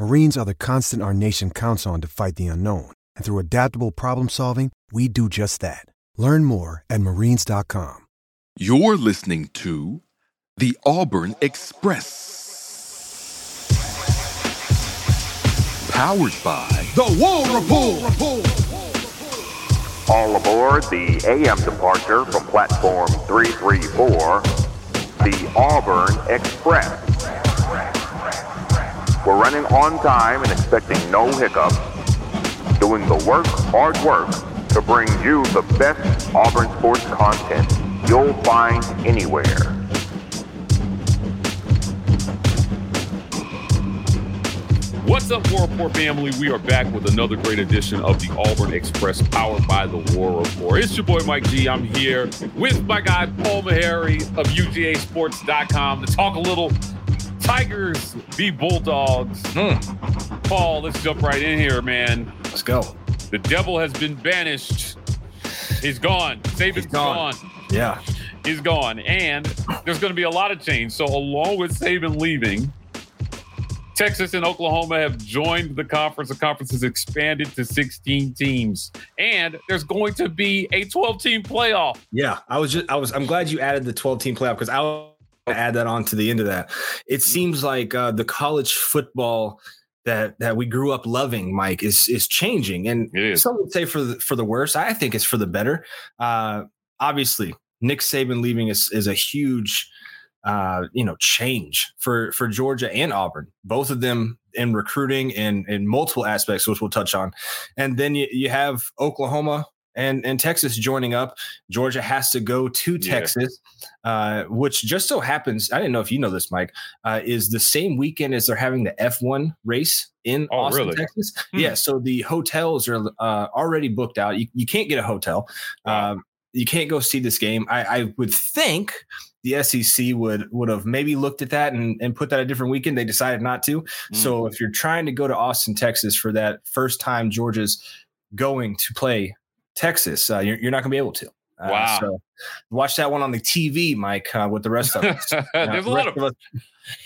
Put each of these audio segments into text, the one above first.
Marines are the constant our nation counts on to fight the unknown. And through adaptable problem solving, we do just that. Learn more at marines.com. You're listening to the Auburn Express. Powered by The War Rapport. All aboard the AM departure from platform 334, the Auburn Express. We're running on time and expecting no hiccups. Doing the work, hard work, to bring you the best Auburn sports content you'll find anywhere. What's up, War Rapport family? We are back with another great edition of the Auburn Express, powered by the War Rapport. It's your boy Mike G. I'm here with my guy Paul Maharry of UGASports.com to talk a little Tigers v Bulldogs. Hmm. Paul, let's jump right in here, man. Let's go. The devil has been banished. He's gone. Saban's He's gone. gone. Yeah. He's gone. And there's going to be a lot of change. So, along with Saban leaving, Texas and Oklahoma have joined the conference. The conference has expanded to 16 teams. And there's going to be a 12 team playoff. Yeah. I was just I was I'm glad you added the 12 team playoff because I add that on to the end of that. It seems like uh, the college football that that we grew up loving, Mike, is is changing. And is. some would say for the for the worse. I think it's for the better. Uh obviously Nick Saban leaving is is a huge uh, you know, change for for Georgia and Auburn, both of them in recruiting and in multiple aspects, which we'll touch on. And then you, you have Oklahoma and and Texas joining up. Georgia has to go to Yeah. Texas, uh, which just so happens. I didn't know if you know this, Mike, uh, is the same weekend as they're having the F1 race in Oh, Austin, really? Texas. Hmm. Yeah, so the hotels are uh, already booked out. You, you can't get a hotel. Um, you can't go see this game. I, I would think the SEC would would have maybe looked at that and, and put that a different weekend. They decided not to. So if you're trying to go to Austin, Texas for that first time Georgia's going to play Texas, uh, you're, you're not going to be able to. Uh, Wow. So watch that one on the TV, Mike, uh, with the rest of us. Uh, there's a lot rest of us,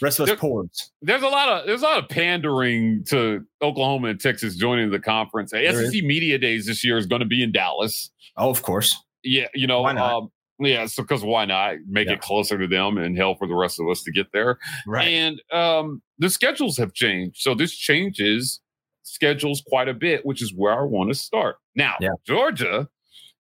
rest of There- us there's a lot of there's a lot of pandering to Oklahoma and Texas joining the conference. There SEC Media Days this year is going to be in Dallas. Oh, of course. Yeah, you know, Why not? Um, yeah, so because why not make Yeah. it closer to them and hell for the rest of us to get there? Right. And um, the schedules have changed, so this changes schedules quite a bit, which is where I want to start. Now, Yeah. Georgia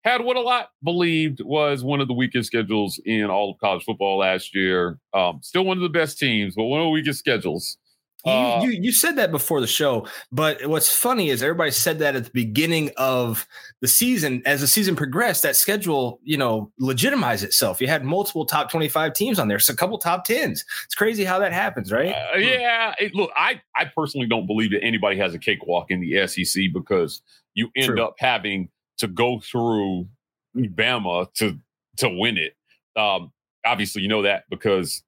had what a lot believed was one of the weakest schedules in all of college football last year. Um, still one of the best teams, but one of the weakest schedules. You, Uh, you you said that before the show, but what's funny is everybody said that at the beginning of the season. As the season progressed, that schedule, you know, legitimized itself. You had multiple top twenty-five teams on there, so a couple top tens. It's crazy how that happens, right? Uh, yeah, it, look, I I personally don't believe that anybody has a cakewalk in the SEC because you end True. up having to go through Bama to to win it. Um, obviously, you know that because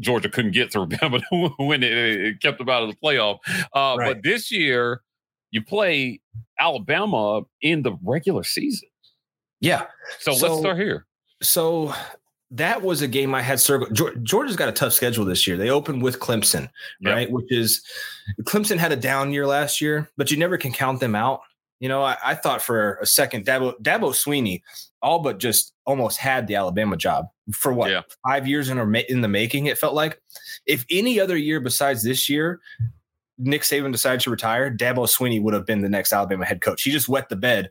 Georgia couldn't get to win it; it, it kept them out of the playoff. Uh, Right. But this year, you play Alabama in the regular season. Yeah. So, So- let's start here. So that was a game I had circled. Georgia's got a tough schedule this year. They opened with Clemson, Yep. right? Which is Clemson had a down year last year, but you never can count them out. You know, I, I thought for a second Dabo, Dabo Swinney all but just almost had the Alabama job for what Yeah. five years in, ma- in the making. It felt like if any other year besides this year, Nick Saban decided to retire, Dabo Swinney would have been the next Alabama head coach. He just wet the bed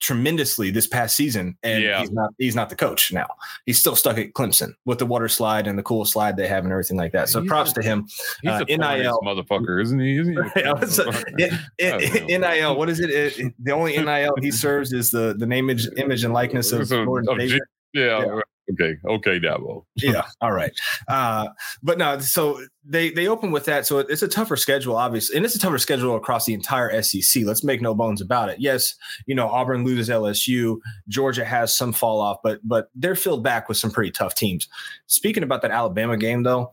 tremendously this past season, and Yeah. he's not he's not the coach now. He's still stuck at Clemson with the water slide and the cool slide they have and everything like that. So He's props a- to him. He's Uh, a NIL NIL. motherfucker, isn't he? Isn't he? I was, it- it- NIL. What is it? It- it- The only NIL he serves is the the name, image, image and likeness of, So- Lord of G- yeah, Yeah. Okay. Okay, Dabo. yeah all right uh but no so they they open with that so it's a tougher schedule obviously and it's a tougher schedule across the entire sec let's make no bones about it yes you know auburn loses lsu georgia has some fall off but but they're filled back with some pretty tough teams speaking about that alabama game though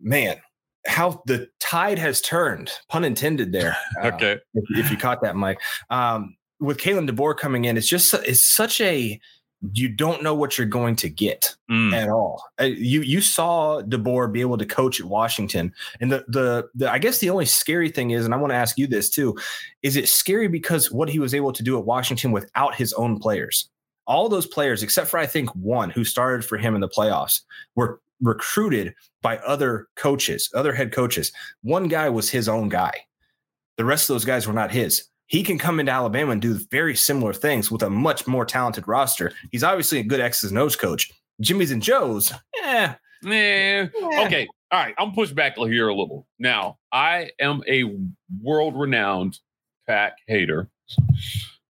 man how the tide has turned pun intended there uh, Okay. if, if you caught that, Mike. Um, with Kalen DeBoer coming in, it's just it's such a you don't know what you're going to get Mm. at all. Uh, you you saw DeBoer be able to coach at Washington, and the, the the I guess the only scary thing is, and I want to ask you this too, is it scary because what he was able to do at Washington without his own players? All those players, except for I think one who started for him in the playoffs, were recruited by other coaches, other head coaches. One guy was his own guy. The rest of those guys were not his. He can come into Alabama and do very similar things with a much more talented roster. He's obviously a good X's and O's coach. Jimmy's and Joe's, eh. Yeah. Okay. All right. I'm pushed back here a little. Now, I am a world renowned pack hater.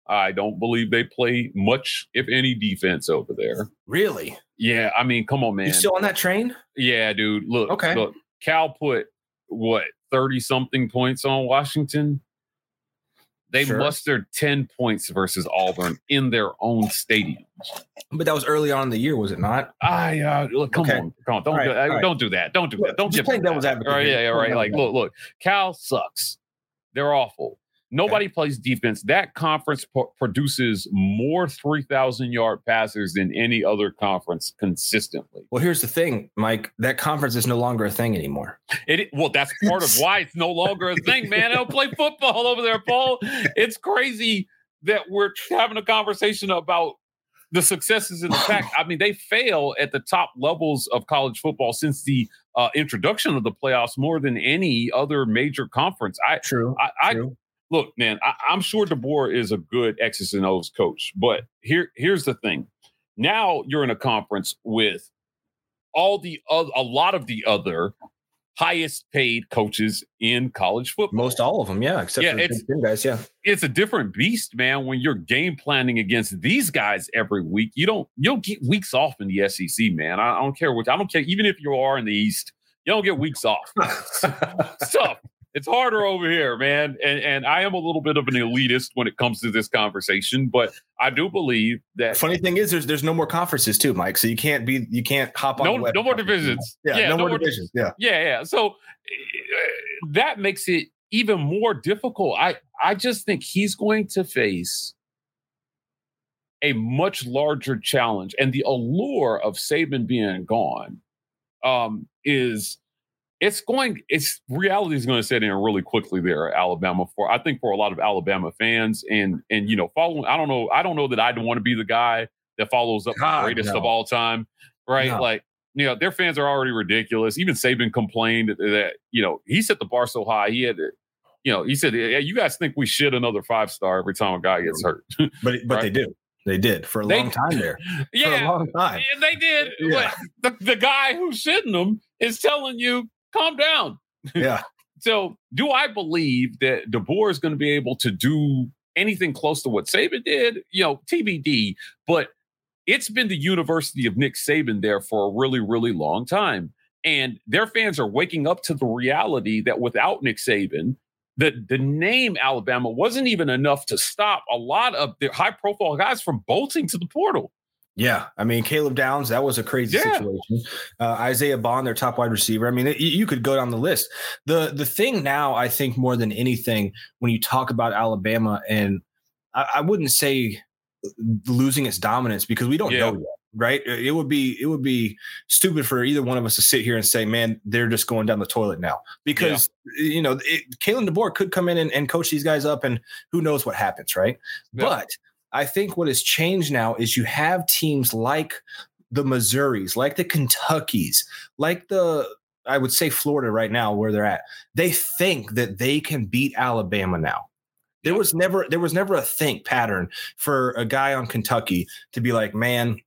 I don't believe they play much, if any, defense over there. Really? Yeah. I mean, come on, man. You still on that train? yeah, dude. Look. Okay. Look. Cal put what, 30 something points on Washington? They Sure. mustered 10 points versus Auburn in their own stadium. But that was early on in the year, was it not? I uh, look, come Okay. on, come on, don't right, do, right. don't do that, don't do that, don't just them devil's that. advocate All right, yeah, yeah, right. Like, look, look, Cal sucks. They're awful. Nobody plays defense. That conference pro- produces more three thousand yard passers than any other conference consistently. Well, here's the thing, Mike. That conference is no longer a thing anymore. It well, that's part of why it's no longer a thing, man. They don't play football over there, Paul. It's crazy that we're having a conversation about the successes in the pack. I mean, they fail at the top levels of college football since the uh, introduction of the playoffs more than any other major conference. I, True. I, I True. Look, man. I, I'm sure DeBoer is a good X's and O's coach, but here, here's the thing. Now you're in a conference with all the other, a lot of the other highest paid coaches in college football. Most all of them, yeah, except Yeah, for the guys. Yeah. it's a different beast, man. When you're game planning against these guys every week, you don't you don't get weeks off in the SEC, man. I, I don't care which I don't care. Even if you are in the East, you don't get weeks off. It's tough. It's harder over here, man. And and I am a little bit of an elitist when it comes to this conversation, but I do believe that Funny thing is, there's there's no more conferences too, Mike. So you can't be you can't hop on. no no more divisions. Yeah, no, more di- divisions. Yeah. Yeah, yeah. So uh, that makes it even more difficult. I I just think he's going to face a much larger challenge, and the allure of Saban being gone um, is it's going. It's reality is going to set in really quickly there, at Alabama. For I think for a lot of Alabama fans, and and you know, following. I don't know. I don't know that I'd want to be the guy that follows up God, the greatest no. of all time, right? No. Like you know, their fans are already ridiculous. Even Saban complained that, you know he set the bar so high. He had you know, he said, "Yeah, you guys think we shit another five star every time a guy gets hurt." But but Right. they do. They did for a They- long time there. For a yeah, long time. yeah, they did. Yeah. The, the guy who's shitting them is telling you, "Calm down." Yeah. So, do I believe that DeBoer is going to be able to do anything close to what Saban did? You know, TBD. But it's been the University of Nick Saban there for a really, really long time, and their fans are waking up to the reality that without Nick Saban, the the name Alabama wasn't even enough to stop a lot of the high profile guys from bolting to the portal. Yeah, I mean Caleb Downs, that was a crazy Yeah. situation. Uh, Isaiah Bond, their top wide receiver. I mean, it, you could go down the list. the The thing now, I think, more than anything, when you talk about Alabama, and I, I wouldn't say losing its dominance because we don't Yeah. know yet, right? It would be it would be stupid for either one of us to sit here and say, "Man, they're just going down the toilet now," because you know, it, Kalen DeBoer could come in and, and coach these guys up, and who knows what happens, right? Yeah. But I think what has changed now is you have teams like the Missouris, like the Kentuckys, like the I would say Florida right now where they're at. They think that they can beat Alabama now There was never there was never a think pattern for a guy on Kentucky to be like, man,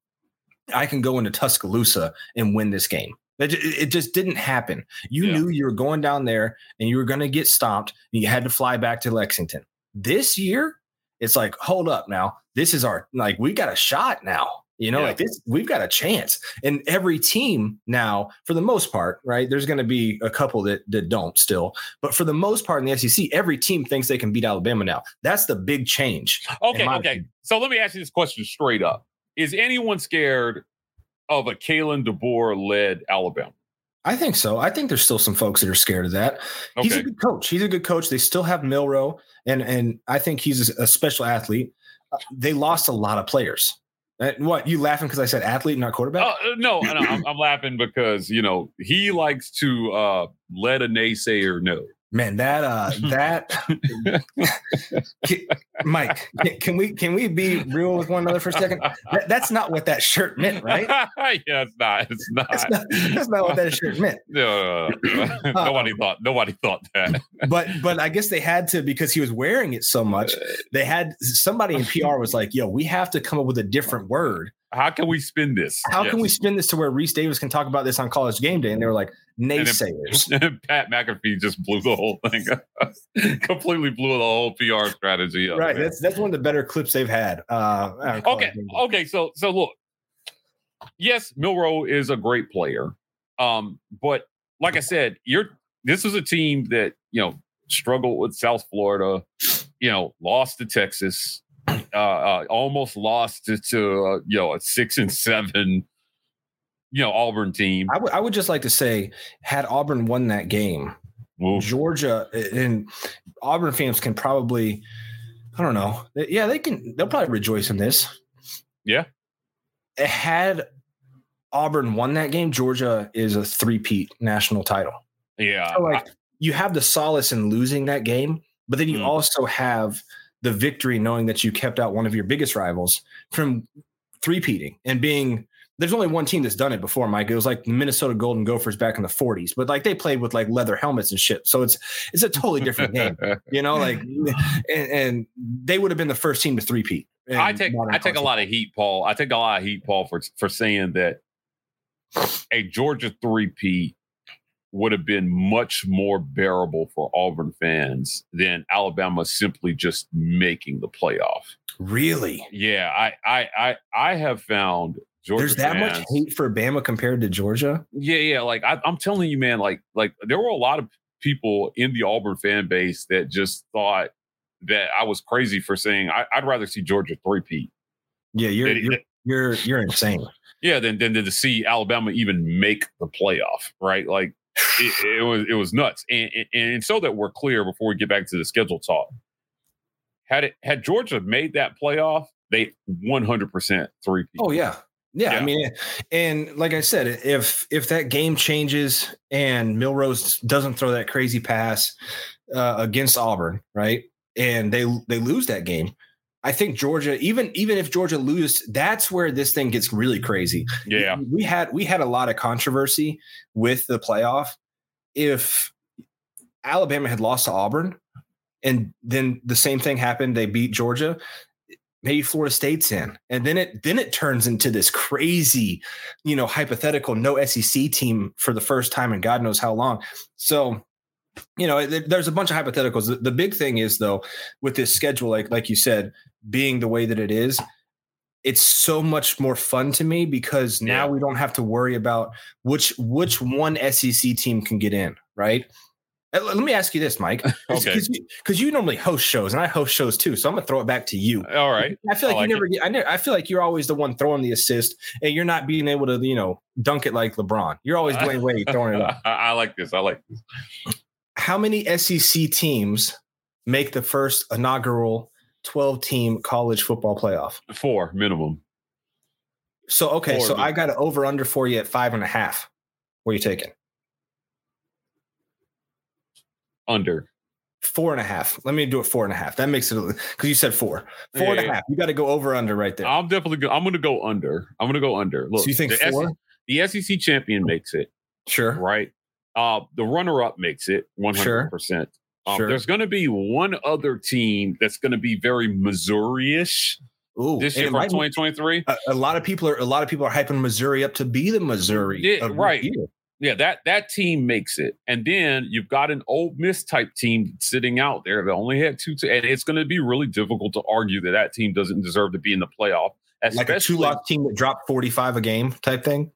I can go into Tuscaloosa and win this game. It, it just didn't happen. You Yeah. knew you were going down there and you were going to get stomped and you had to fly back to Lexington. This year, it's like, hold up now. This is our, like, we got a shot now. You know, Yeah. like this, we've got a chance. And every team now, for the most part, right? There's going to be a couple that, that don't still. But for the most part in the SEC, every team thinks they can beat Alabama now. That's the big change. Okay, okay. opinion. So let me ask you this question straight up: Is anyone scared of a Kalen DeBoer led Alabama? I think so. I think there's still some folks that are scared of that. He's a good coach. He's a good coach. They still have Milroe, and and I think he's a, special athlete. Uh, They lost a lot of players. Uh, what you laughing because I said athlete, not quarterback? uh, no, no, I'm, I'm laughing because you know he likes to uh, let a naysayer know. Man, that uh, that Can- Mike, can, can we can we be real with one another for a second? That, that's not what that shirt meant, right? yeah, it's not. It's not. That's not, that's not what that shirt meant. No, no, no. nobody thought. Nobody thought that. But but I guess they had to because he was wearing it so much. They had somebody in PR was like, "Yo, we have to come up with a different word. How can we spin this? How can we Yes. spin this to where Reese Davis can talk about this on College Game Day?" And they were like, "Naysayers." And Pat McAfee just blew the whole thing up. Completely blew the whole PR strategy up. right. man. That's that's one of the better clips they've had. Uh, okay. Okay. So so look, yes, Milroe is a great player. Um, but like I said, you're this is a team that you know struggled with South Florida, you know, lost to Texas, uh, uh almost lost to, to uh, you know a six and seven, you know, Auburn team. I would just like to say, had Auburn won that game, Oof. Georgia and Auburn fans can probably, I don't know, yeah, they can. They'll probably rejoice in this. Yeah. Had Auburn won that game, Georgia is a three-peat national title. Yeah. So, like you have the solace in losing that game, but then you Mm. also have the victory knowing that you kept out one of your biggest rivals from three-peating and being there's only one team that's done it before, Mike. It was like the Minnesota Golden Gophers back in the 40s, but like they played with like leather helmets and shit. So it's it's a totally different game, you know. Like, and, and they would have been the first team to three-peat. I take I take a lot of heat, Paul. I take a lot of heat, Paul, for for saying that a Georgia three P would have been much more bearable for Auburn fans than Alabama simply just making the playoff. Really? Yeah, I I I, I have found Georgia There's that much hate for Bama compared to Georgia. Yeah, yeah. Like I, I'm telling you, man. Like like there were a lot of people in the Auburn fan base that just thought that I was crazy for saying I, I'd rather see Georgia three P. Yeah, you're That- you're you're, you're insane. Yeah, than than to see Alabama even make the playoff, right? Like it, it was it was nuts. And, and and so that we're clear before we get back to the schedule talk, had it had Georgia made that playoff, they 100 percent three. Oh yeah. Yeah, I mean, and like I said, if if that game changes and Milrose doesn't throw that crazy pass uh, against Auburn, right, and they they lose that game, I think Georgia, even even if Georgia loses, that's where this thing gets really crazy. yeah, we had we had a lot of controversy with the playoff. If Alabama had lost to Auburn, and then the same thing happened, they beat Georgia. Maybe Florida State's in, and then it then it turns into this crazy, you know, hypothetical no SEC team for the first time in God knows how long. So, you know, there's a bunch of hypotheticals. The, the big thing is though, with this schedule, like like you said, being the way that it is, it's so much more fun to me because now Yeah. we don't have to worry about which which one SEC team can get in, right? Uh, Let me ask you this, Mike, Okay. because you, 'cause you normally host shows and I host shows too, so I'm gonna throw it back to you. all right. I feel like, I like you never get. I, never, I feel like you're always the one throwing the assist, and you're not being able to, you know, dunk it like LeBron. You're always Dwyane Wade throwing it up. I, I like this. I like this. How many SEC teams make the first inaugural 12 team college football playoff? four minimum. So okay, Four, so but- I got it over under for you at five and a half. What are you taking? Under. Four and a half. Let me do it four and a half. That makes it because you said four. Four and a yeah. half. You got to go over under right there. I'm definitely. Go, I'm going to go under. I'm going to go under. Look, so you think the, four? SEC, the SEC champion makes it sure. right. Uh, the runner-up makes it 100. Sure. Um, Sure. There's going to be one other team that's going to be very Missouri-ish Ooh, this year for 2023. a, a lot of people are a lot of people are hyping Missouri up to be the Missouri. Yeah, right. year. Yeah, that that team makes it, and then you've got an Ole Miss type team sitting out there that only had two, t- and it's going to be really difficult to argue that that team doesn't deserve to be in the playoff. Like a especially- two loss team that dropped 45 a game type thing.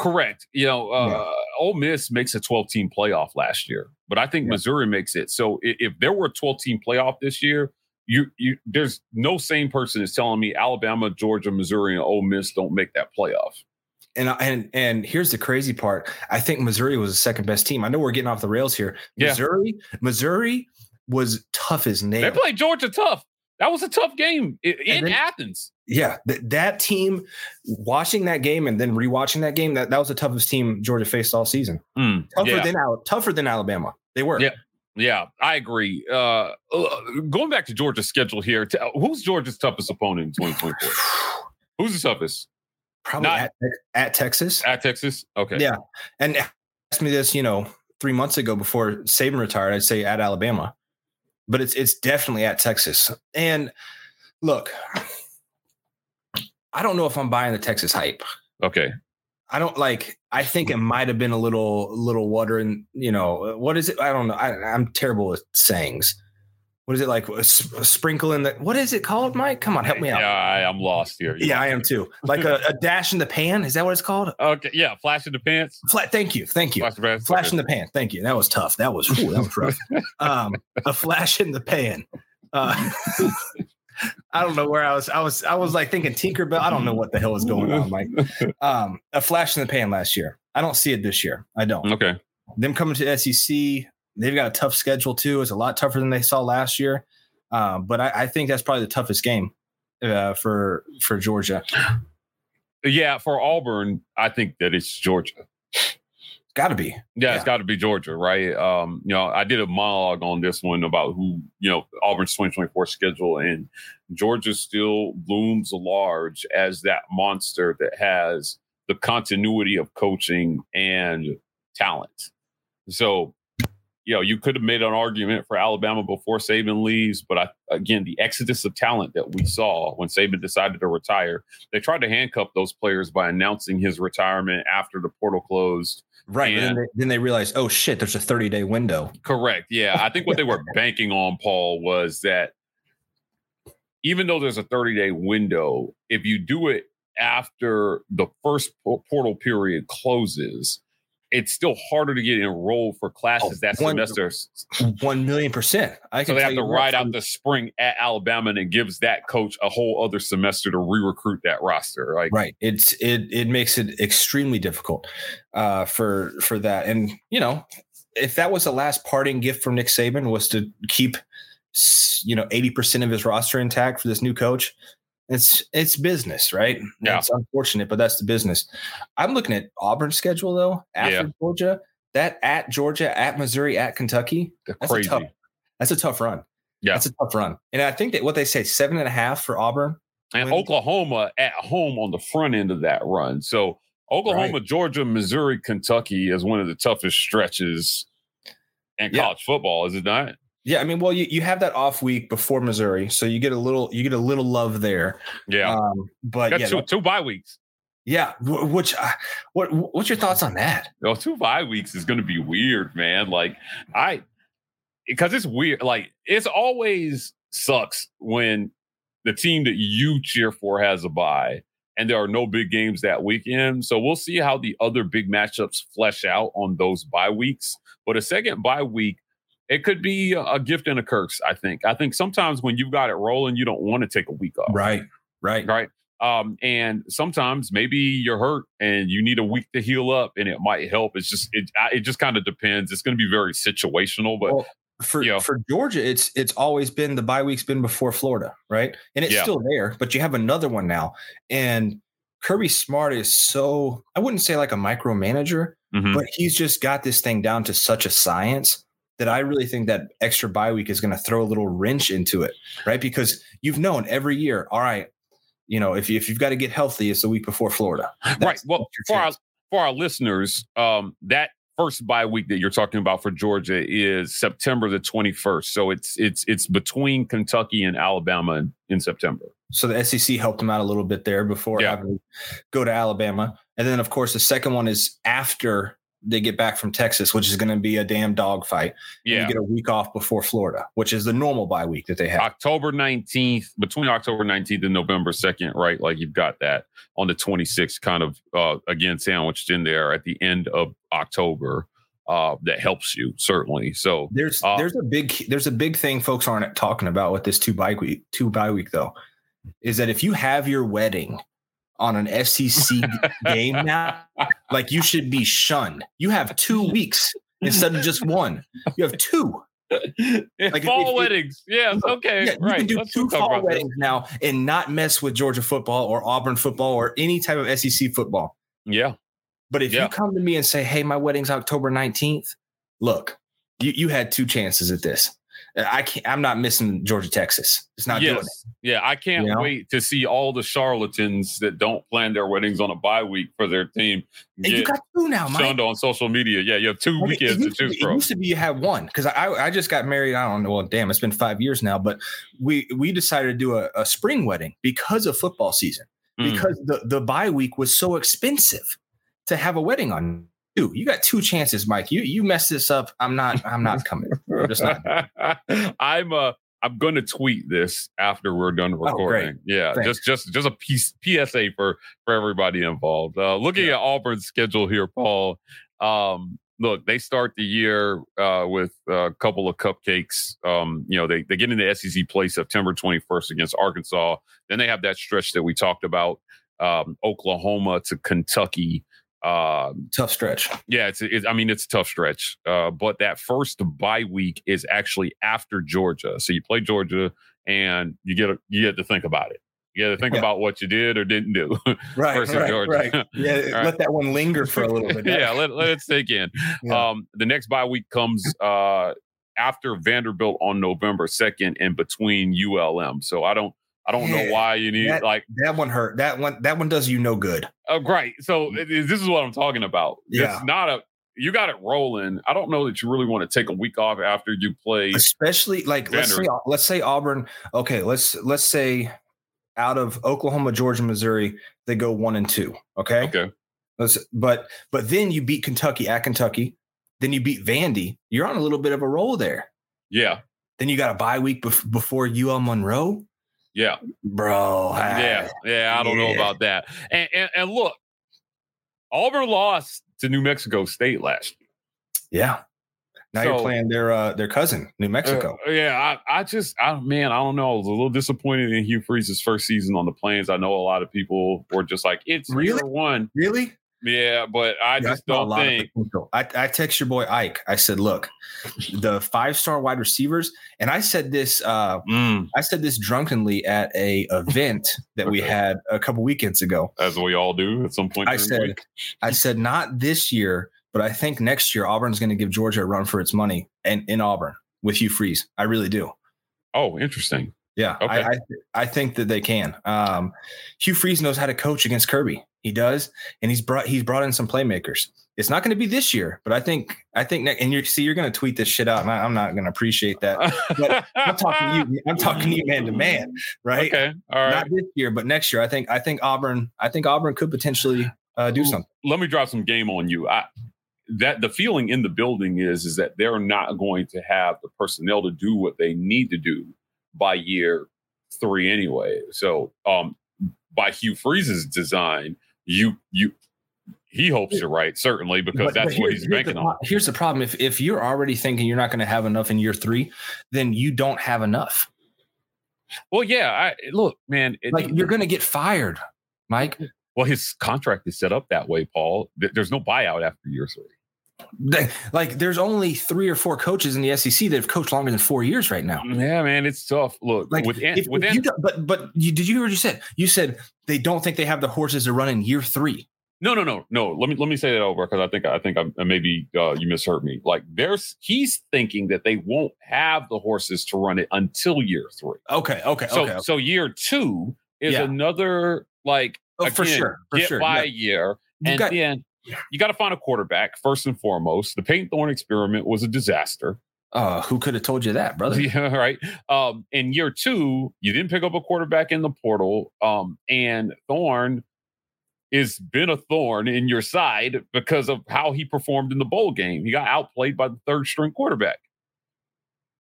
Correct. You know, uh, Ole Miss makes a 12 team playoff last year, but I think Yeah. Missouri makes it. So i- if there were a 12 team playoff this year, you you there's no sane person is telling me Alabama, Georgia, Missouri, and Ole Miss don't make that playoff. And and and here's the crazy part. I think Missouri was the second best team. I know we're getting off the rails here. Yeah. Missouri, Missouri was tough as nails. They played Georgia tough. That was a tough game in then- Athens. Yeah, th- that team, watching that game and then rewatching that game, that, that was the toughest team Georgia faced all season. Mm, Tougher yeah. than tougher than Alabama. They were. Yeah. Yeah, I agree. Uh, uh, going back to Georgia's schedule here, t- who's Georgia's toughest opponent in 2024? Who's the toughest? Probably Not- at, at Texas. At Texas? Okay. Yeah. And asked me this, you know, three months ago before Saban retired, I'd say at Alabama, but it's it's definitely at Texas. And look, I don't know if I'm buying the Texas hype. Okay. I don't like. I think it might have been a little little water and you know what is it? I don't know. I, I'm terrible with sayings. What is it like? a, sprinkle in the. What is it called, Mike? Come on, help me out. Yeah, I, I'm lost here. Yeah, I am too. Like a, a dash in the pan. Is that what it's called? Okay. Yeah. Flash in the pants. Flat. Thank you. Thank you. Flash in the pants. Flash in the pan. Thank you. That was tough. That was ooh, that was rough. um, a flash in the pan. Uh, I don't know where I was. I was. I was like thinking Tinkerbell. I don't know what the hell is going on, Mike. Um, a flash in the pan last year. I don't see it this year. I don't. Okay. Them coming to SEC. They've got a tough schedule too. It's a lot tougher than they saw last year. Um, but I, I think that's probably the toughest game uh, for for Georgia. Yeah. For Auburn, I think that it's Georgia. Got to be. Yeah, Yeah. it's got to be Georgia, right? Um, you know, I did a monologue on this one about who, you know, Auburn's 2024 schedule, and Georgia still looms large as that monster that has the continuity of coaching and talent. So, you know, you could have made an argument for Alabama before Saban leaves, but I, again, the exodus of talent that we saw when Saban decided to retire, they tried to handcuff those players by announcing his retirement after the portal closed. Right. but then, they, then they realized, oh shit, there's a 30 day window. Correct. Yeah. I think what they were banking on, Paul, was that even though there's a 30 day window, if you do it after the first portal period closes, it's still harder to get enrolled for classes Oh, that one- semester. One million percent. I So they have to ride out the spring at Alabama, and it gives that coach a whole other semester to re-recruit that roster. Like, right. It's it it makes it extremely difficult uh, for for that. And you know, if that was the last parting gift from Nick Saban was to keep you know eighty percent of his roster intact for this new coach, it's it's business, right? Yeah. It's unfortunate, but that's the business. I'm looking at Auburn's schedule though after Yeah. Georgia. That at Georgia, at Missouri, at Kentucky, That's a crazy. tough- that's a tough run. Yeah. That's a tough run. And I think that what they say, seven and a half for Auburn. and Oklahoma at home on the front end of that run. So Oklahoma, Right. Georgia, Missouri, Kentucky is one of the toughest stretches in Yeah. college football, is it not? Yeah, I mean, well, you, you have that off week before Missouri, so you get a little you get a little love there. Yeah, Um, but yeah, two two bye weeks. yeah. Which uh, what what's your thoughts on that? No, two bye weeks is going to be weird, man. Like I, because it's weird. Like it's always sucks when the team that you cheer for has a bye and there are no big games that weekend. So we'll see how the other big matchups flesh out on those bye weeks. But a second bye week, it could be a- gift and a curse. I think. I think sometimes when you've got it rolling, you don't want to take a week off Right, right. right? Um, and sometimes maybe you're hurt and you need a week to heal up, and it might help. It's just it it just kind of depends. It's going to be very situational, but Well, For Yeah. for Georgia, it's it's always been the bye week's been before Florida, right? And it's Yeah. still there, but you have another one now. And Kirby Smart is so I wouldn't say like a micromanager, Mhm. but he's just got this thing down to such a science that I really think that extra bye week is going to throw a little wrench into it, right? Because you've known every year, all right, you know, if, you, if you've got to get healthy, it's the week before Florida. right. Well, for our for our listeners, um, that first bye week that you're talking about for Georgia is September the 21st. So it's it's it's between Kentucky and Alabama in, in September. So the SEC helped them out a little bit there before Yeah. having to go to Alabama. And then of course the second one is after they get back from Texas, which is going to be a damn dogfight. And Yeah. You get a week off before Florida, which is the normal bye week that they have. October 19th, between October 19th and November 2nd, right? Like you've got that on the 26th, kind of uh, again sandwiched in there at the end of October. Uh, that helps you certainly. So There's Uh, there's a big there's a big thing folks aren't talking about with this two bye week two bye week though, is that if you have your wedding on an SEC game now, like you should be shunned. You have two weeks instead of just one. You have two. Like, fall if- if- weddings, yes, okay, Yeah, you right. can do Let's two fall about this. weddings now and not mess with Georgia football or Auburn football or any type of SEC football. Yeah, But if Yeah. you come to me and say, "Hey, my wedding's October 19th," look, you, you had two chances at this. I can't. I'm not missing Georgia, Texas. It's not doing it. yeah. I can't You know? wait to see all the charlatans that don't plan their weddings on a bye week for their team And you got two now, Mike. shunned on social media. Yeah, you have two Like, it weekends to choose be- It used to be you had one because I I just got married. I don't know. Well, damn, it's been five years now. But we we decided to do a, a spring wedding because of football season. Mm. Because the the bye week was so expensive to have a wedding on. Dude, you got two chances, Mike. You you mess this up. I'm not. I'm not coming. I'm just not. I'm uh I'm gonna tweet this after we're done great. recording. yeah, Thanks. just just just a piece PSA for for everybody involved. Uh looking at Auburn's schedule here, Paul. Um look, they start the year uh with a couple of cupcakes. Um, you know, they they get into SEC play September 21st against Arkansas. Then they have that stretch that we talked about, um, Oklahoma to Kentucky. Um, Tough stretch. yeah, it's, it's I mean it's a tough stretch, uh, but that first bye week is actually after Georgia. So you play Georgia, and you get a, you get to think about it. You got to think Yeah. about what you did or didn't do. Right, versus right, Georgia. right. Yeah, right. let that one linger for a little bit. yeah, let, let it sink in. Yeah. Um, the next bye week comes uh, after Vanderbilt on November second, and between ULM. So I don't I don't know why you need that- like that one hurt. That one. That one does you no good. Oh, great. So mm. it- it- this is what I'm talking about. Yeah. It's not a you got it rolling. I don't know that you really want to take a week off after you play. especially like let's say let's say Auburn. Okay, let's let's say out of Oklahoma, Georgia, Missouri, they go one and two. Okay, Okay. Let's, but but then you beat Kentucky at Kentucky, then you beat Vandy. You're on a little bit of a roll there. Yeah. Then you got a bye week bef- before UL Monroe, Yeah. bro. Yeah. Yeah. I don't know about that. And, and and look, Auburn lost to New Mexico State last year. yeah. Now you're playing their uh, their cousin, New Mexico. Uh, yeah, I, I just, I man, I don't know. I was a little disappointed in Hugh Freeze's first season on the Plains. I know a lot of people were just like, it's Really? year one. really? Yeah, but I Yeah, just a don't lot think. I, I text your boy Ike. I said, look, the five star wide receivers, and I said this. Uh, Mm, I said this drunkenly at a event that we had a couple weekends ago. as we all do at some point. I said. I said not this year, but I think next year Auburn's going to give Georgia a run for its money, and in Auburn with Hugh Freeze. I really do. oh, interesting. Yeah, Okay. I, I I think that they can. Um, Hugh Freeze knows how to coach against Kirby. He does, and he's brought he's brought in some playmakers. It's not going to be this year, but I think I think ne- and you see you're going to tweet this shit out, and I, I'm not going to appreciate that. But I'm talking to you. I'm talking to you man to man, right? Okay. All right. Not this year, but next year. I think I think Auburn. I think Auburn could potentially uh, do something. Let me drop some game on you. I that the feeling in the building is is that they're not going to have the personnel to do what they need to do by year three anyway. So um by Hugh Freeze's design, you you he hopes you're right, certainly, because But- that's but what he's banking the, on. Here's the problem: if if you're already thinking you're not going to have enough in year three, then you don't have enough. Well, yeah, I look, man, it, Like you're going to get fired, Mike. well, his contract is set up that way, Paul. There's no buyout after year three. They- Like there's only three or four coaches in the SEC that have coached longer than four years right now. Yeah, man, it's tough. Look, Like within if, within you but but you, did you hear what you said? You said they don't think they have the horses to run in year three. No, no, no, no. Let me let me say that over because I think I think I, maybe uh, you misheard me. Like there's he's thinking that they won't have the horses to run it until year three. Okay, okay, So okay. so year two is Yeah. another like Oh, for sure, for get by by a year, You and got then you got to find a quarterback first and foremost. The Payton Thorne experiment was a disaster. Uh, who could have told you that, brother? Yeah, right. Um, in year two, you didn't pick up a quarterback in the portal. Um, and Thorne is been a thorn in your side because of how he performed in the bowl game. He got outplayed by the third string quarterback.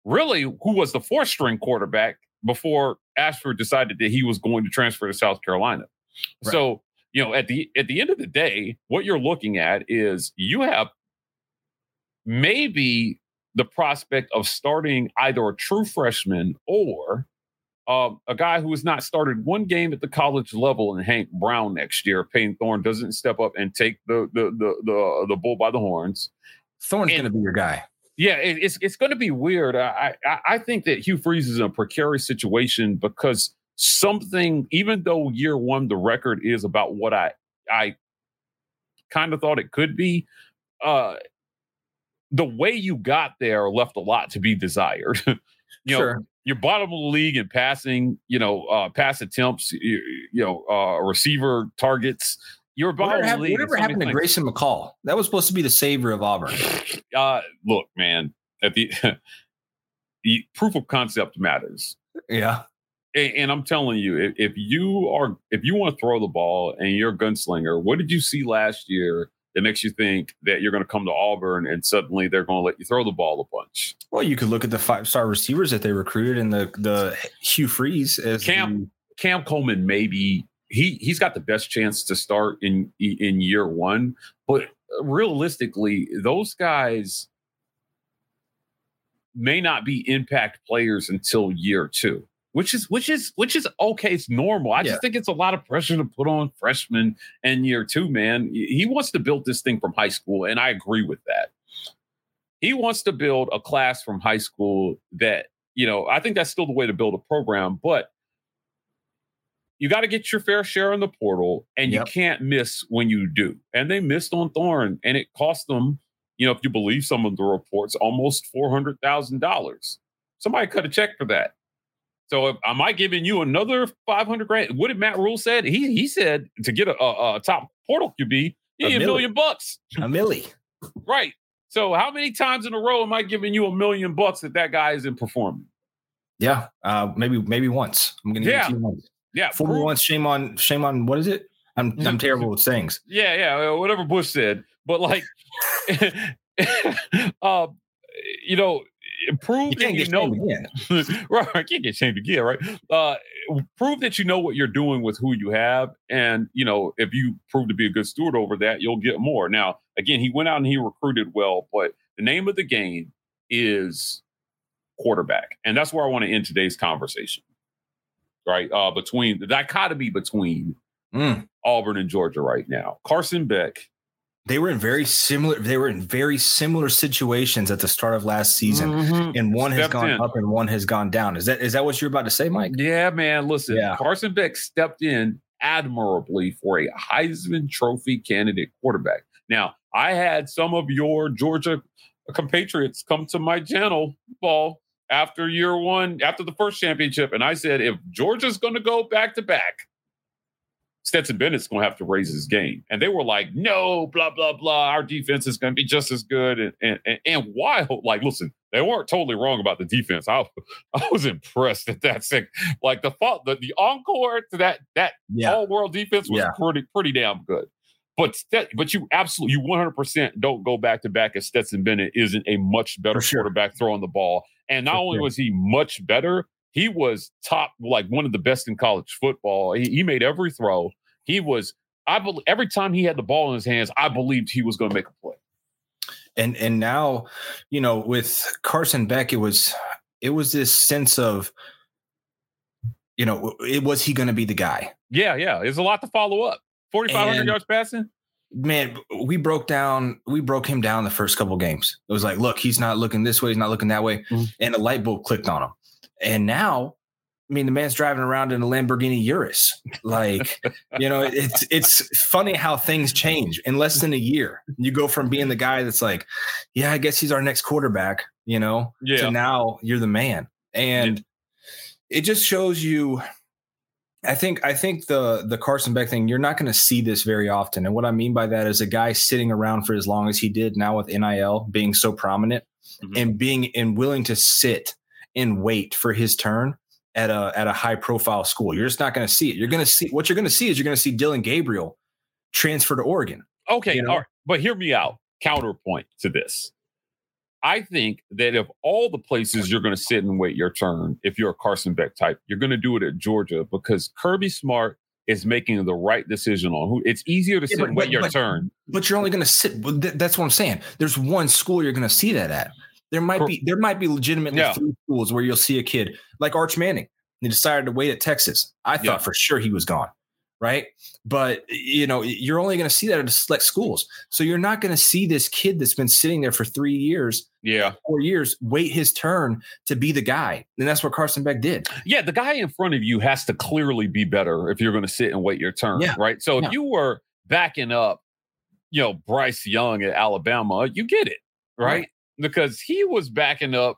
Really, who was the fourth string quarterback before Ashford decided that he was going to transfer to South Carolina. Right. So, you know, at the at the end of the day, what you're looking at is you have maybe the prospect of starting either a true freshman or um, a guy who has not started one game at the college level in Hank Brown next year. Payne Thorne doesn't step up and take the the the the, the bull by the horns. Thorne's going to be your guy. Yeah, it, it's it's going to be weird. I, I I think that Hugh Freeze is in a precarious situation because something, even though year one the record is about what I I kind of thought it could be, uh, the way you got there left a lot to be desired. you sure. know, you're bottom of the league in passing, you know, uh, pass attempts, you, you know, uh, receiver targets. You're bottom whatever, of the league. Whatever happened to Grayson McCall? That was supposed to be the savior of Auburn. Uh, look, man, at the, the proof of concept matters. Yeah. And, and I'm telling you, if, if you are, if you want to throw the ball and you're a gunslinger, what did you see last year that makes you think that you're going to come to Auburn and suddenly they're going to let you throw the ball a bunch. Well, you could look at the five star receivers that they recruited and the the Hugh Freeze as Cam the, Cam Coleman maybe he he's got the best chance to start in in year one, but realistically, those guys may not be impact players until year two which is which is which is okay. It's normal. I yeah. just think it's a lot of pressure to put on freshmen and year two. Man, he wants to build this thing from high school, and I agree with that. He wants to build a class from high school that you know. I think that's still the way to build a program, but you got to get your fair share in the portal, and yep. you can't miss when you do. And they missed on Thorne, and it cost them. You know, if you believe some of the reports, almost four hundred thousand dollars. Somebody cut a check for that. So am I giving you another 500 grand? What did Matt Rhule said? He he said to get a, a, a top portal QB, you need a, million bucks. A milli. right. So how many times in a row am I giving you a million bucks that that guy isn't performing? Yeah, uh, maybe maybe once. I'm gonna yeah. once. Yeah, four once. Shame on shame on what is it? I'm I'm terrible with sayings. Yeah, yeah, whatever Bush said. But like, uh, you know, prove you that you know right i can't get shamed again right? Uh prove that you know what you're doing with who you have and you know if you prove to be a good steward over that you'll get more. Now again he went out and he recruited well but the name of the game is quarterback and that's where i want to end today's conversation right? Uh between the dichotomy between mm. auburn and georgia right now. Carson beck they were in very similar they were in very similar situations at the start of last season mm-hmm. and one stepped has gone in. up and one has gone down is that is that what you're about to say mike yeah man listen yeah. carson beck stepped in admirably for a heisman trophy candidate quarterback now i had some of your georgia compatriots come to my channel ball after year one after the first championship and i said if georgia's going to go back to back Stetson Bennett's going to have to raise his game. And they were like, no, blah, blah, blah. Our defense is going to be just as good. And, and, and, and while, like, listen, they weren't totally wrong about the defense. I, I was impressed at that. Thing. Like the, the, the encore to that, that yeah. all world defense was yeah. pretty, pretty damn good. But but you absolutely, you 100% don't go back to back as Stetson Bennett isn't a much better sure. quarterback throwing the ball. And not For only sure. was he much better, he was top, like one of the best in college football. He, he made every throw. He was, I believe, every time he had the ball in his hands, I believed he was going to make a play. And and now, you know, with Carson Beck, it was it was this sense of, you know, it was he going to be the guy? Yeah, yeah. There's a lot to follow up. 4,500 yards passing man, we broke down, we broke him down the first couple games. It was like, look, he's not looking this way, he's not looking that way, mm-hmm. and a light bulb clicked on him. And now, I mean, the man's driving around in a Lamborghini Urus. Like, you know, it's it's funny how things change in less than a year. You go from being the guy that's like, yeah, I guess he's our next quarterback, you know, yeah. to now you're the man. And yeah. it just shows you I think I think the the Carson Beck thing, you're not going to see this very often. And what I mean by that is a guy sitting around for as long as he did now with NIL being so prominent mm-hmm. and being and willing to sit and wait for his turn at a at a high profile school. You're just not going to see it. You're going to see what you're going to see is you're going to see Dillon Gabriel transfer to Oregon. Okay, you know? all right. But hear me out. Counterpoint to this. I think that if all the places you're going to sit and wait your turn, if you're a Carson Beck type, you're going to do it at Georgia because Kirby Smart is making the right decision on who. It's easier to yeah, sit but, and wait but, your but, turn. But you're only going to sit. That's what I'm saying. There's one school you're going to see that at. There might be there might be legitimately yeah. three schools where you'll see a kid like Arch Manning. He decided to wait at Texas. I thought yeah. for sure he was gone right? But you know, you're only going to see that at select schools. So you're not going to see this kid that's been sitting there for three years, yeah, four years, wait his turn to be the guy. And that's what Carson Beck did. Yeah, the guy in front of you has to clearly be better if you're going to sit and wait your turn, yeah. right? So if you were backing up, you know, Bryce Young at Alabama, you get it, right? Because he was backing up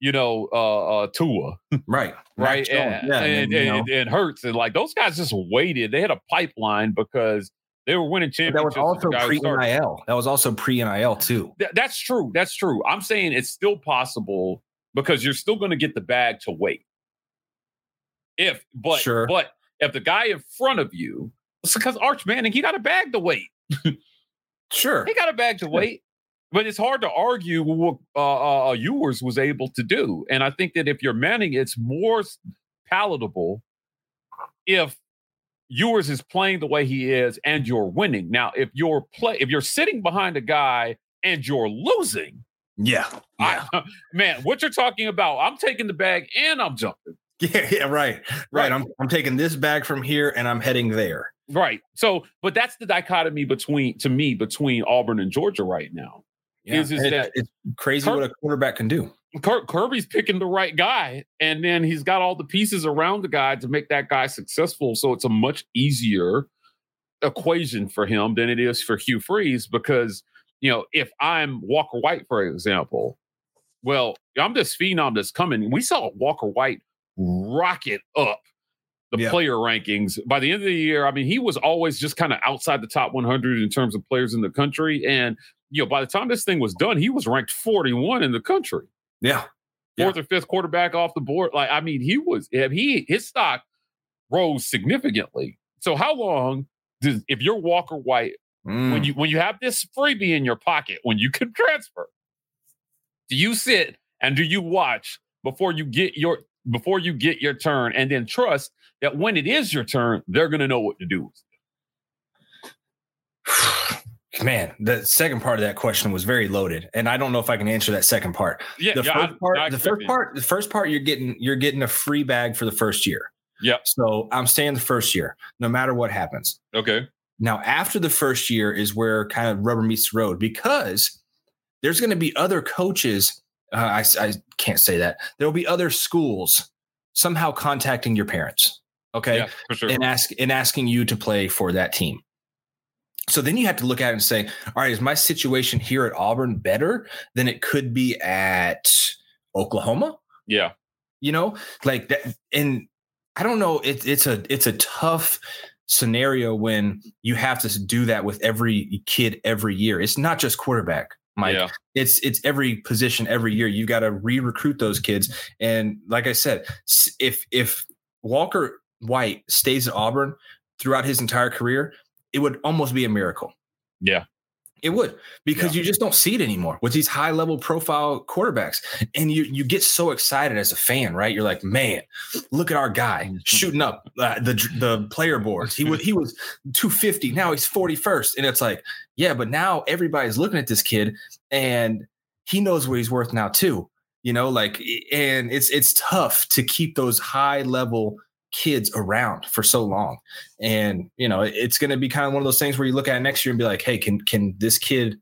you know, uh, uh Tua. Right. right. And, yeah, and, and, and, Hurts. And like those guys just waited. They had a pipeline because they were winning championships. That was also pre NIL. That was also pre NIL too. Th- that's true. That's true. I'm saying it's still possible because you're still going to get the bag to wait. If, but, sure. but if the guy in front of you, it's because Arch Manning, he got a bag to wait. sure. He got a bag to wait. But it's hard to argue what uh, uh, Ewers was able to do. And I think that if you're Manning, it's more palatable if Ewers is playing the way he is and you're winning. Now, if you're play, if you're sitting behind a guy and you're losing, yeah, yeah. I, man, what you're talking about? I'm taking the bag and I'm jumping. Yeah, yeah, right, right. right. I'm I'm taking this bag from here and I'm heading there. Right. So, but that's the dichotomy between to me between Auburn and Georgia right now. Yeah. Is, is it, that it's crazy what a quarterback can do. Kirby's picking the right guy, and then he's got all the pieces around the guy to make that guy successful. So it's a much easier equation for him than it is for Hugh Freeze because you know if I'm Walker White, for example, well, I'm this phenom that's coming. We saw Walker White rocket up the yeah. player rankings by the end of the year. I mean, he was always just kind of outside the top 100 in terms of players in the country, and you know, by the time this thing was done, he was ranked 41 in the country. Yeah. Fourth yeah. or fifth quarterback off the board. Like, I mean, he was, he, his stock rose significantly. So how long does, if you're Walker White, mm. when you, when you have this freebie in your pocket, when you can transfer, do you sit and do you watch before you get your, before you get your turn and then trust that when it is your turn, they're going to know what to do Man, the second part of that question was very loaded, and I don't know if I can answer that second part. Yeah, the yeah, first I, part, I the first part, the first part, you're getting you're getting a free bag for the first year. Yeah. So I'm staying the first year, no matter what happens. Okay. Now, after the first year is where kind of rubber meets the road because there's going to be other coaches. Uh, I, I can't say that. There will be other schools somehow contacting your parents. Okay. Yeah, for sure. And ask and asking you to play for that team. So then you have to look at it and say, all right, is my situation here at Auburn better than it could be at Oklahoma? Yeah. You know, like that. And I don't know. It, it's a it's a tough scenario when you have to do that with every kid every year. It's not just quarterback. Mike. Yeah. It's it's every position every year. You got to re-recruit those kids. And like I said, if if Walker White stays at Auburn throughout his entire career, it would almost be a miracle. Yeah. It would because yeah. you just don't see it anymore with these high level profile quarterbacks. And you you get so excited as a fan, right? You're like, man, look at our guy shooting up uh, the the player boards. He was he was 250. Now he's 41st. And it's like, yeah, but now everybody's looking at this kid and he knows what he's worth now too. You know, like and it's it's tough to keep those high level kids around for so long. And, you know, it's going to be kind of one of those things where you look at next year and be like, hey, can can this kid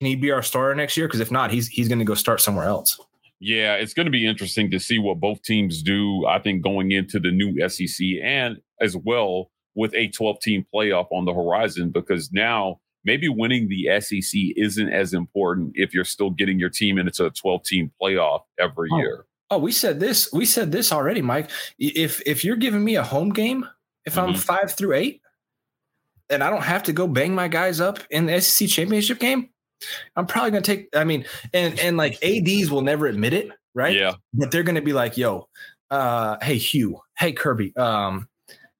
can he be our starter next year? Because if not, he's he's going to go start somewhere else. Yeah, it's going to be interesting to see what both teams do. I think going into the new SEC and as well with a 12 team playoff on the horizon, because now maybe winning the SEC isn't as important if you're still getting your team and it's a 12 team playoff every oh. year. Oh, we said this. We said this already, Mike. If if you're giving me a home game if I'm Mhm. five through eight, and I don't have to go bang my guys up in the SEC championship game, I'm probably gonna take. I mean, and and like ads will never admit it, right? Yeah. But they're gonna be like, "Yo, uh, hey Hugh, hey Kirby, um,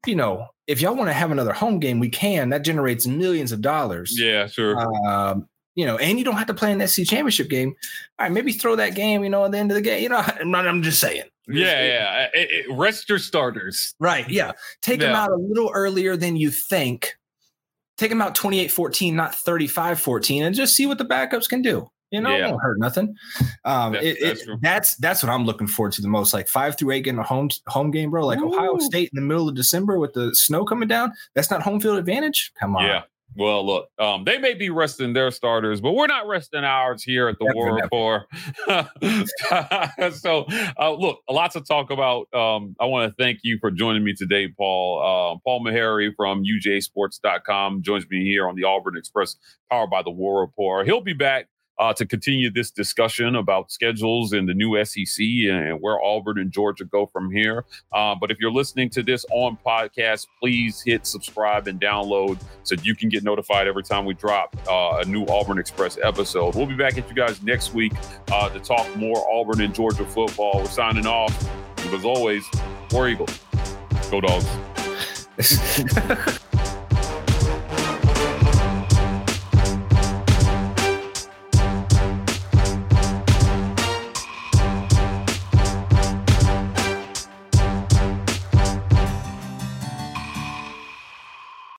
you know, if y'all want to have another home game, we can. That generates millions of dollars. Yeah. Sure. Um, you know, and you don't have to play an SC championship game. All right, maybe throw that game, you know, at the end of the game. You know, I'm, I'm just saying. yeah. Yeah. It- it- rest your starters. Right. Yeah. Take them out a little earlier than you think. Take them out 28 14, not 35 14, and just see what the backups can do. You know, Yeah. it won't hurt nothing. Um, That- it- that's that's, that's what I'm looking forward to the most. Like five through eight getting a home home game, bro. Like Ohio State in the middle of December with the snow coming down. That's not home field advantage. Come on. Yeah. Well, look, um, they may be resting their starters, but we're not resting ours here at the War. Rapport. so, uh, look, lots to talk about. Um, I want to thank you for joining me today, Paul. Uh, Paul Maharry from UGASports.com joins me here on the Auburn Express, powered by the War Rapport. He'll be back uh, to continue this discussion about schedules in the new SEC and where Auburn and Georgia go from here. Uh, but if you're listening to this on podcast, please hit subscribe and download so you can get notified every time we drop uh, a new Auburn Express episode. We'll be back at you guys next week uh, to talk more Auburn and Georgia football. We're signing off. As always, War Eagle. Go dogs.